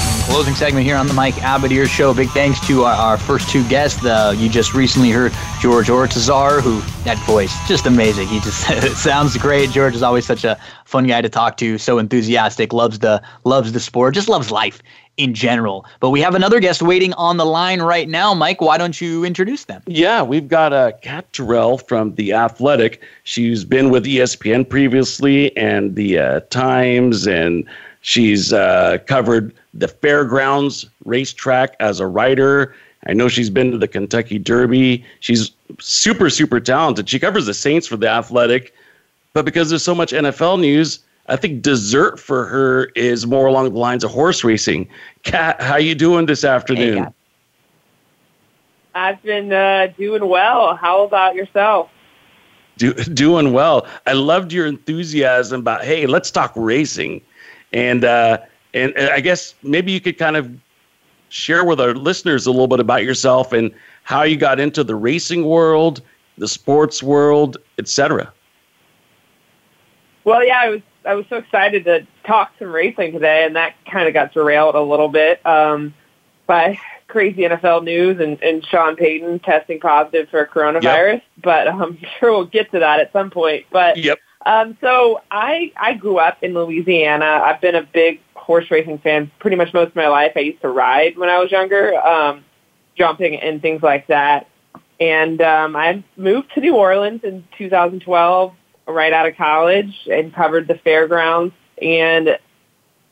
closing segment here on the Mike Abadir Show. Big thanks to our, our first two guests. Uh, you just recently heard George Ortizar, who that voice just amazing. He just sounds great. George is always such a fun guy to talk to. So enthusiastic, loves the loves the sport, just loves life in general. But we have another guest waiting on the line right now. Mike, why don't you introduce them? Yeah, we've got uh, Kat Terrell from The Athletic. She's been with ESPN previously and the uh, Times, and she's uh, covered the fairgrounds racetrack as a writer. I know she's been to the Kentucky Derby. She's super, super talented. She covers the Saints for the Athletic, but because there's so much NFL news, I think dessert for her is more along the lines of horse racing. Kat, how you doing this afternoon? Hey, I've been uh, doing well. How about yourself? Do, doing well. I loved your enthusiasm about hey, let's talk racing, and uh, and, I guess maybe you could kind of share with our listeners a little bit about yourself and how you got into the racing world, the sports world, etc. Well, yeah, I was I was so excited to talk some racing today, and that kind of got derailed a little bit um, by crazy NFL news and, and Sean Payton testing positive for coronavirus, yep. but I'm sure we'll get to that at some point. But yep. Um, so I I grew up in Louisiana. I've been a big horse racing fan pretty much most of my life. I used to ride when I was younger, um, jumping and things like that. And um, I moved to New Orleans in 2012, right out of college, and covered the fairgrounds. And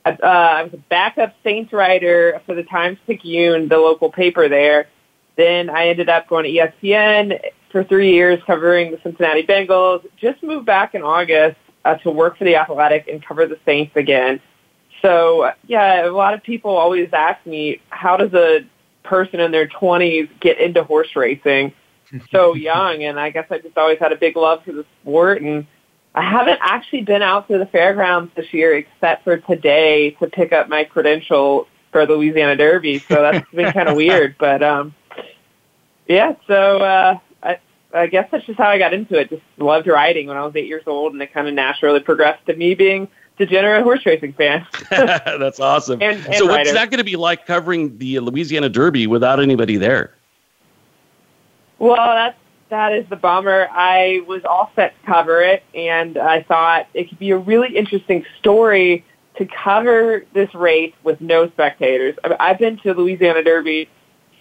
uh, I was a backup Saints writer for the Times Picayune, the local paper there. Then I ended up going to ESPN for three years covering the Cincinnati Bengals. Just moved back in August uh, to work for the Athletic and cover the Saints again. So yeah, a lot of people always ask me, how does a person in their 20s get into horse racing so young? And I guess I just always had a big love for the sport and I haven't actually been out to the fairgrounds this year except for today to pick up my credential for the Louisiana Derby. So that's been kind of weird, but um yeah, so uh I I guess that's just how I got into it. Just loved riding when I was 8 years old and it kind of naturally progressed to me being degenerate horse racing fan. That's awesome. And, and so, what's that going to be like covering the Louisiana Derby without anybody there? Well, that's that is the bummer. I was all set to cover it, and I thought it could be a really interesting story to cover this race with no spectators. I mean, I've been to Louisiana Derby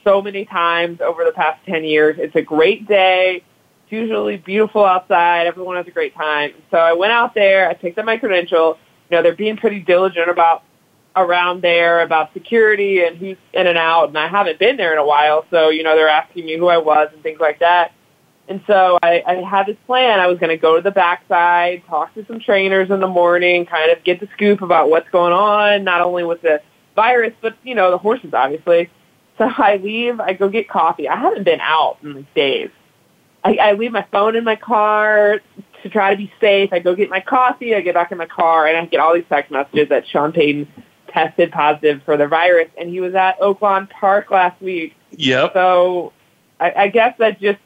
so many times over the past 10 years. It's a great day. It's usually beautiful outside. Everyone has a great time. So I went out there. I picked up my credential you know, they're being pretty diligent about around there about security and who's in and out. And I haven't been there in a while, so you know they're asking me who I was and things like that. And so I, I had this plan. I was going to go to the backside, talk to some trainers in the morning, kind of get the scoop about what's going on, not only with the virus, but you know the horses, obviously. So I leave. I go get coffee. I haven't been out in like days. I, I leave my phone in my car to try to be safe. I go get my coffee. I get back in my car, and I get all these text messages that Sean Payton tested positive for the virus, and he was at Oaklawn Park last week. Yep. So I, I guess that just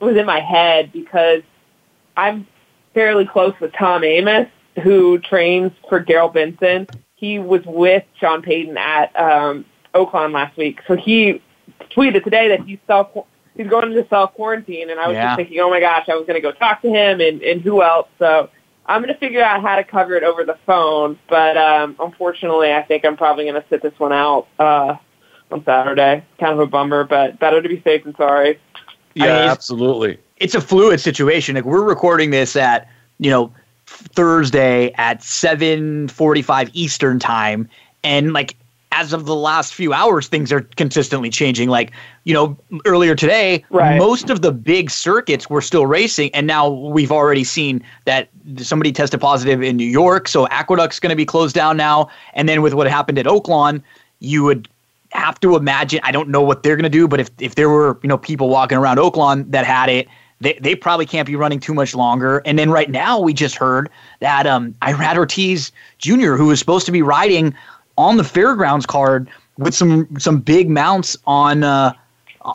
was in my head because I'm fairly close with Tom Amoss, who trains for Gerald Benson. He was with Sean Payton at um, Oaklawn last week, so he tweeted today that he's self he's going into self quarantine, and I was Yeah. just thinking, oh my gosh, I was going to go talk to him and and who else. So I'm going to figure out how to cover it over the phone, but um, unfortunately, I think I'm probably going to sit this one out uh, on Saturday. Kind of a bummer, but better to be safe than sorry. Yeah, I mean, absolutely. it's a fluid situation. Like we're recording this at you know Thursday at seven forty five Eastern time, and like as of the last few hours, things are consistently changing. Like you know earlier today, Right. most of the big circuits were still racing, and now we've already seen that somebody tested positive in New York, so Aqueduct's going to be closed down now. And then with what happened at Oaklawn, you would have to imagine. I don't know what they're going to do, but if if there were you know people walking around Oaklawn that had it, they they probably can't be running too much longer. And then right now we just heard that um Irad Ortiz Jr., who was supposed to be riding on the fairgrounds card with some some big mounts on uh,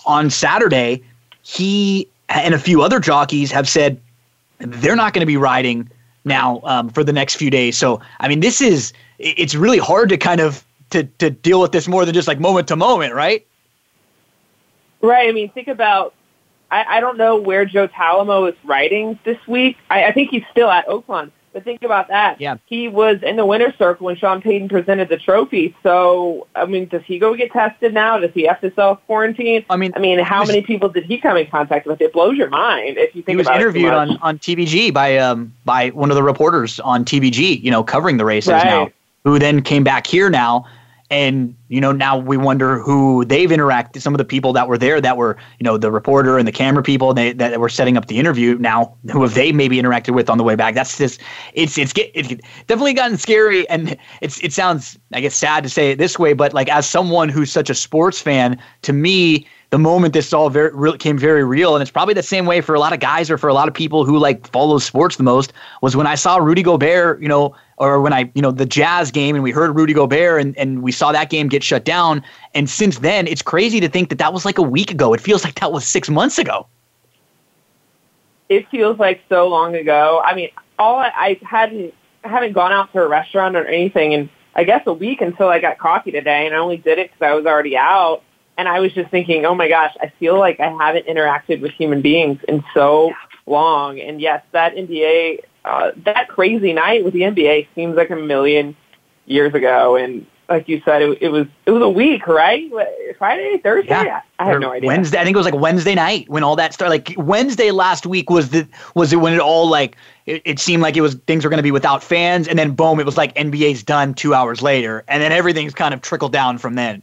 on Saturday, he and a few other jockeys have said they're not going to be riding now um, for the next few days. So I mean, this is it's really hard to kind of to to deal with this more than just like moment to moment, right? Right. I mean, think about. I, I don't know where Joe Talamo is riding this week. I, I think he's still at Oaklawn. But think about that. Yeah. He was in the winner's circle when Sean Payton presented the trophy. So, I mean, does he go get tested now? Does he have to self quarantine? I mean, I mean, how was- many people did he come in contact with? It blows your mind if you think about it. he was interviewed it too much. on, on TVG by um by one of the reporters on TVG, you know, covering the races now, who then came back here now, and you know now we wonder who they've interacted. Some of the people that were there that were you know the reporter and the camera people they, that were setting up the interview. Now who have they maybe interacted with on the way back? That's just it's it's it's definitely gotten scary, and it's it sounds I guess sad to say it this way, but like as someone who's such a sports fan, to me the moment this all very really came very real, and it's probably the same way for a lot of guys or for a lot of people who like follow sports the most was when I saw Rudy Gobert, you know, or when I you know the Jazz game and we heard Rudy Gobert and and we saw that game get shut down, and since then it's crazy to think that that was like a week ago. It feels like that was six months ago. it feels like so long ago. I mean, all I, I hadn't I haven't gone out to a restaurant or anything in I guess a week until I got coffee today, and I only did it because I was already out. and I was just thinking, oh my gosh, I feel like I haven't interacted with human beings in so long. And yes, that NBA, uh, that crazy night with the NBA seems like a million years ago. And like you said, it, it was it was a week, right? Friday, Thursday. Yeah. I, I have no idea. Wednesday. I think it was like Wednesday night when all that started. Like Wednesday last week was the was it when it all like it, it seemed like it was things were going to be without fans, and then boom, it was like NBA's done two hours later, and then everything's kind of trickled down from then.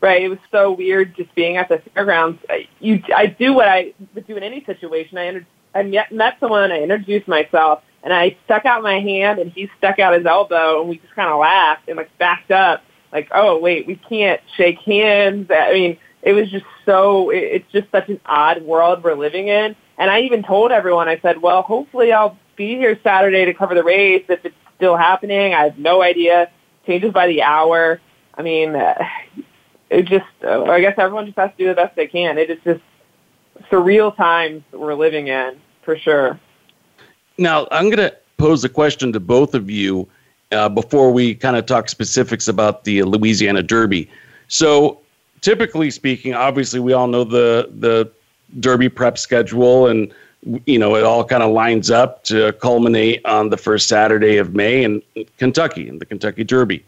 Right. It was so weird just being at the fairgrounds. I, You, I do what I would do in any situation. I, I met, met someone, I introduced myself, and I stuck out my hand, and he stuck out his elbow, and we just kind of laughed and like backed up, like, oh wait, we can't shake hands. I mean, it was just so. It, it's just such an odd world we're living in. And I even told everyone, I said, well, hopefully I'll be here Saturday to cover the race if it's still happening. I have no idea. Changes by the hour. I mean, uh, it just, uh, I guess everyone just has to do the best they can. It is just surreal times we're living in, for sure. Now, I'm going to pose a question to both of you uh, before we kind of talk specifics about the Louisiana Derby. So, typically speaking, obviously, we all know the the Derby prep schedule, and you know it all kind of lines up to culminate on the first Saturday of May in Kentucky, in the Kentucky Derby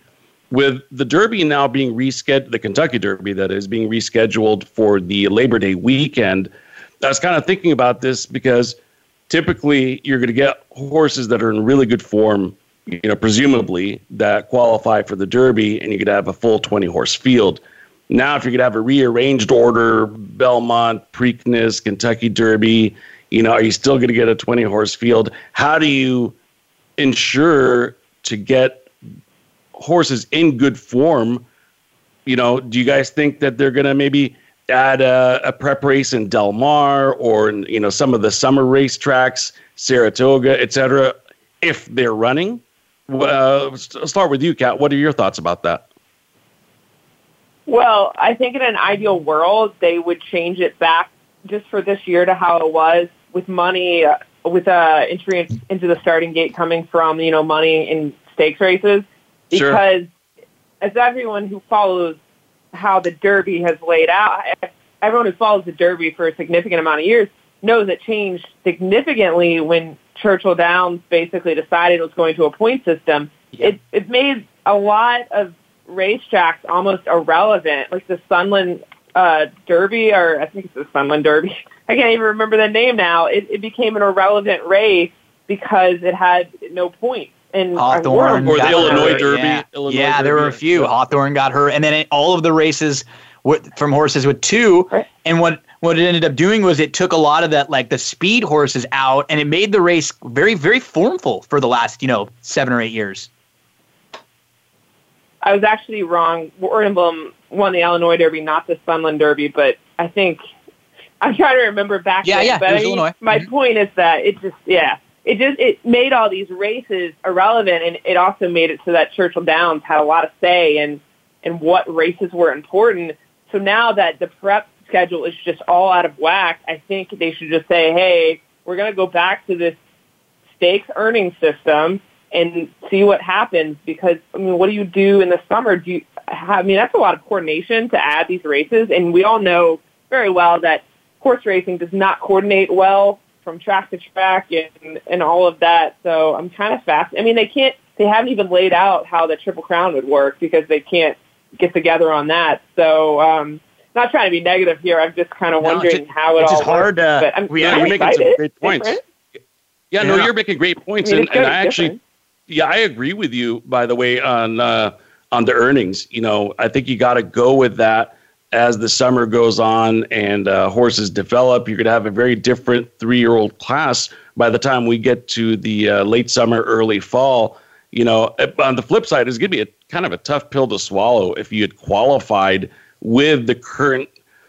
with the Derby now being rescheduled, the Kentucky Derby that is being rescheduled for the Labor Day weekend, I was kind of thinking about this because typically you're going to get horses that are in really good form, you know, presumably that qualify for the Derby, and you could have a full 20 horse field. Now, if you're going to have a rearranged order, Belmont, Preakness, Kentucky Derby, you know, are you still going to get a 20 horse field? How do you ensure to get horses in good form, you know, do you guys think that they're going to maybe add a, a, prep race in Del Mar or you know some of the summer race tracks, Saratoga, etc. If they're running, uh, I'll start with you, Kat. What are your thoughts about that? Well, I think in an ideal world, they would change it back just for this year to how it was with money, uh, with uh, entry into the starting gate coming from you know money in stakes races because sure. as everyone who follows how the Derby has laid out, everyone who follows the Derby for a significant amount of years knows it changed significantly when Churchill Downs basically decided it was going to a point system. Yeah. It it made a lot of racetracks almost irrelevant, like the Sunland uh, Derby, or I think it's the Sunland Derby. I can't even remember the name now. It, it became an irrelevant race because it had no points and Hawthorne or the Illinois hurt. Derby. Yeah, Illinois yeah Derby. there were a few. Yeah. Hawthorne got hurt, and then it, all of the races with, from horses with two. Right. And what what it ended up doing was it took a lot of that like the speed horses out, and it made the race very very formful for the last you know seven or eight years. I was actually wrong. War Emblem won the Illinois Derby, not the Sunland Derby, but I think I'm trying to remember back. Yeah, then, yeah, but I mean, Illinois. My mm-hmm. point is that it just yeah it just it made all these races irrelevant, and it also made it so that Churchill Downs had a lot of say in in what races were important. So now that the prep schedule is just all out of whack, I think they should just say, hey, we're going to go back to this stakes earning system and see what happens. Because I mean, what do you do in the summer? Do you? I mean, that's a lot of coordination to add these races, and we all know very well that horse racing does not coordinate well from track to track and, and all of that. So I'm kind of fast. I mean, they can't, they haven't even laid out how the Triple Crown would work because they can't get together on that. So, um, not trying to be negative here. I'm just kind of no, wondering just, how it it's all just hard. Works. Uh, but I'm, yeah, I'm you're excited. making some great points. Yeah, yeah, no, you're making great points, I mean, and, and I actually, different. yeah, I agree with you. By the way, on uh, on the earnings, you know, I think you got to go with that as the summer goes on and uh, horses develop, you're going to have a very different three year old class by the time we get to the uh, late summer, early fall. You know, on the flip side, it's going to be a kind of a tough pill to swallow if you had qualified with the current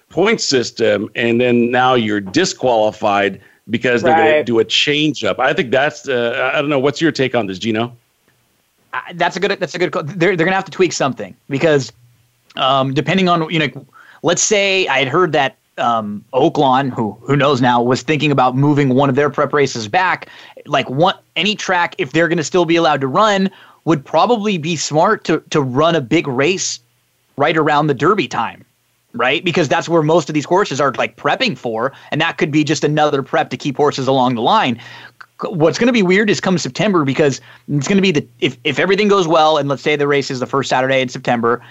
point system and then now you're disqualified because they're going to do a change up. I think that's, uh, I don't know, what's your take on this, Gino? Uh, that's a good, that's a good, they're, they're going to have to tweak something because um, depending on you know, let's say I had heard that um, Oaklawn, who who knows now, was thinking about moving one of their prep races back. Like one any track, if they're going to still be allowed to run, would probably be smart to to run a big race right around the Derby time, right? Because that's where most of these horses are like prepping for, and that could be just another prep to keep horses along the line. What's going to be weird is come September because it's going to be the if if everything goes well and let's say the race is the first Saturday in September,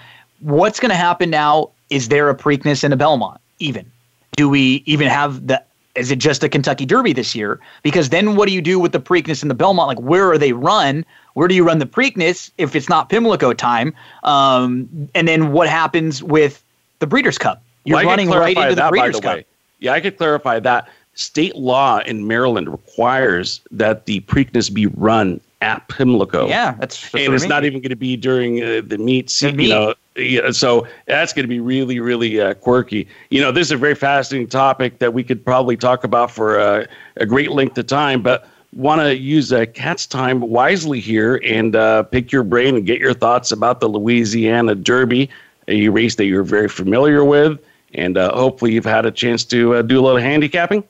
what's going to happen now? Is there a Preakness and a Belmont even? Do we even have the is it just a Kentucky Derby this year? Because then what do you do with the Preakness and the Belmont? Like, where are they run? Where do you run the Preakness if it's not Pimlico time? Um, and then what happens with the Breeders' Cup? You're Well, running right into the that, by Breeders' the Cup. way. Yeah, I could clarify that. State law in Maryland requires that the Preakness be run at Pimlico. Yeah, that's, that's and it's I not even going to be during uh, the meet. se- meet. You know, yeah, so that's going to be really, really uh, quirky. You know, this is a very fascinating topic that we could probably talk about for uh, a great length of time, but want to use uh, Kat's time wisely here and uh, pick your brain and get your thoughts about the Louisiana Derby, a race that you're very familiar with, and uh, hopefully you've had a chance to uh, do a little handicapping.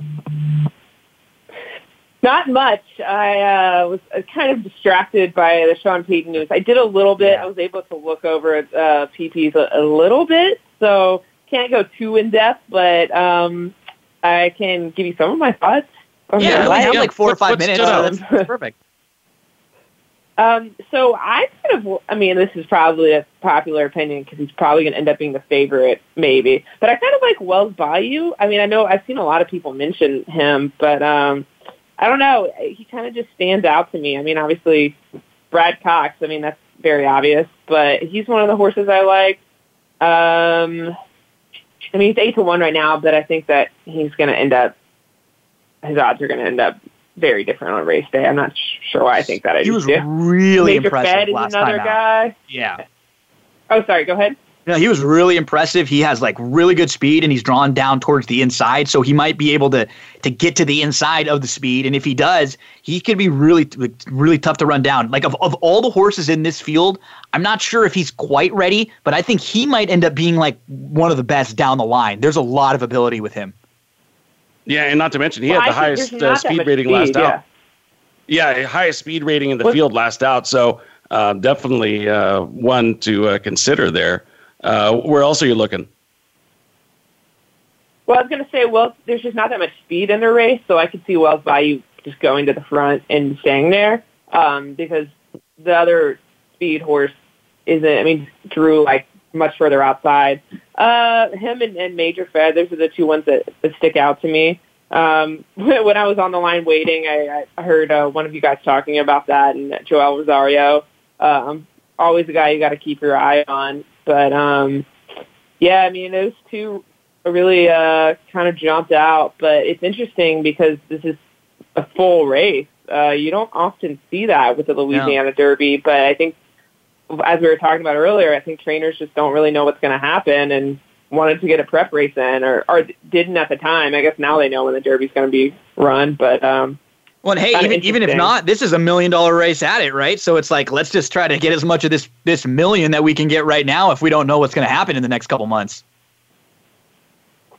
Not much. I uh, was uh, kind of distracted by the Sean Payton news. I did a little bit. I was able to look over at uh, PPs a, a little bit, so can't go too in depth, but um, I can give you some of my thoughts. on Yeah, my we have life. like four or five minutes. So that's, that's perfect. Um, so I kind of, I mean, this is probably a popular opinion because he's probably going to end up being the favorite, maybe. But I kind of like Wells Bayou. I mean, I know I've seen a lot of people mention him, but um, I don't know. He kind of just stands out to me. I mean, obviously, Brad Cox. I mean, that's very obvious, but he's one of the horses I like. Um, I mean, he's eight to one right now, but I think that he's going to end up. His odds are going to end up very different on race day. I'm not sure why I think that. I He was do. really Major impressive Fed is another time out. guy. Yeah. Oh, sorry. Go ahead. No, he was really impressive. He has like really good speed and he's drawn down towards the inside, so he might be able to to get to the inside of the speed. And if he does, he could be really really tough to run down. Like of, of all the horses in this field, I'm not sure if he's quite ready, but I think he might end up being like one of the best down the line. There's a lot of ability with him. Yeah, and not to mention he Well, had the I highest uh, speed rating speed, last yeah. out. Yeah, highest speed rating in the What- field last out. So uh, definitely uh, one to uh, consider there. Uh, where else are you looking? Well, I was going to say, well, there's just not that much speed in the race, so I could see Wells Bayou just going to the front and staying there um, because the other speed horse isn't. I mean, Drew like much further outside. Uh, him and, and Major Fed, those are the two ones that, that stick out to me. Um, when I was on the line waiting, I, I heard uh, one of you guys talking about that, and Joel Rosario. Um, always a guy you got to keep your eye on. But um, yeah, I mean, those two really uh, kind of jumped out. But it's interesting because this is a full race. Uh, you don't often see that with the Louisiana Derby, but I think, as we were talking about earlier, I think trainers just don't really know what's going to happen and wanted to get a prep race in, or, or didn't at the time. I guess now they know when the Derby's going to be run, but um, Well, and hey, Kinda even even if not, this is a million dollar race at it, right? So it's like let's just try to get as much of this this million that we can get right now if we don't know what's going to happen in the next couple months.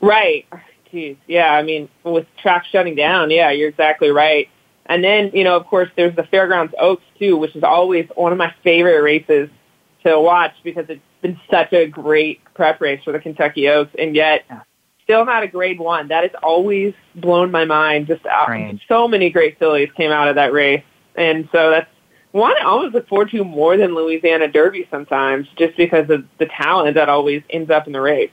Right. Jeez. Yeah. I mean, with track shutting down, yeah, you're exactly right. And then, you know, of course, there's the Fairgrounds Oaks too, which is always one of my favorite races to watch because it's been such a great prep race for the Kentucky Oaks, and yet still not a grade one. That has always blown my mind. Just uh, out, so many great fillies came out of that race, and so that's one I always look forward to more than Louisiana Derby sometimes, just because of the talent that always ends up in the race.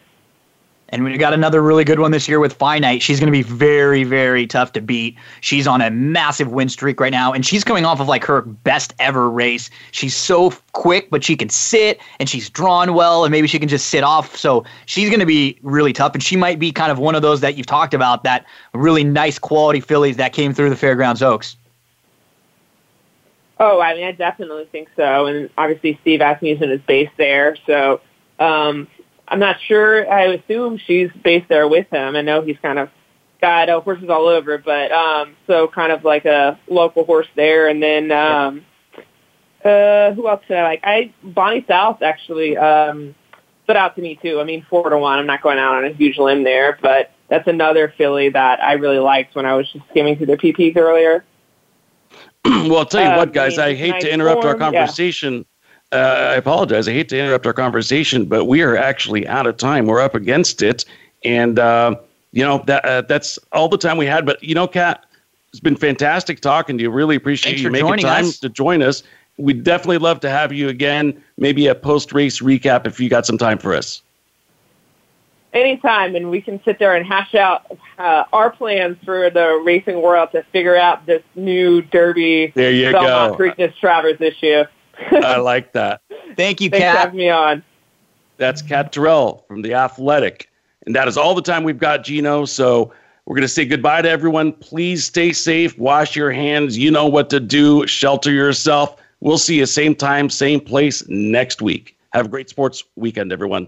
And we got another really good one this year with Finite. She's going to be very, very tough to beat. She's on a massive win streak right now, and she's coming off of like her best ever race. She's so quick, but she can sit, and she's drawn well, and maybe she can just sit off. So she's going to be really tough, and she might be kind of one of those that you've talked about that really nice quality fillies that came through the Fairgrounds Oaks. Oh, I mean, I definitely think so. And obviously, Steve Asmussen is based there, so um, I'm not sure. I assume she's based there with him. I know he's kind of got uh, horses all over, but um, so kind of like a local horse there. And then um, uh, who else did I like? I Bonnie South actually um, stood out to me too. I mean, four to one. I'm not going out on a huge limb there, but that's another filly that I really liked when I was just skimming through the PPs earlier. well, I'll tell you Uh, what, guys. I hate nice to interrupt our conversation. yeah. Conversation. uh, I apologize. I hate to interrupt our conversation, but we are actually out of time. We're up against it, and uh, you know that uh, that's all the time we had. But you know, Kat, it's been fantastic talking to you. Really appreciate Thanks you making time us. to join us. We'd definitely love to have you again. Maybe a post race recap if you got some time for us. Anytime, and we can sit there and hash out uh, our plans for the racing world to figure out this new Derby There you Belmont go. Preakness Travers issue. I like that. Thank you, Thanks for Kat. having me on. That's Kat Terrell from The Athletic. And that is all the time we've got, Gino. So we're going to say goodbye to everyone. Please stay safe, wash your hands. You know what to do, shelter yourself. We'll see you same time, same place next week. Have a great sports weekend, everyone.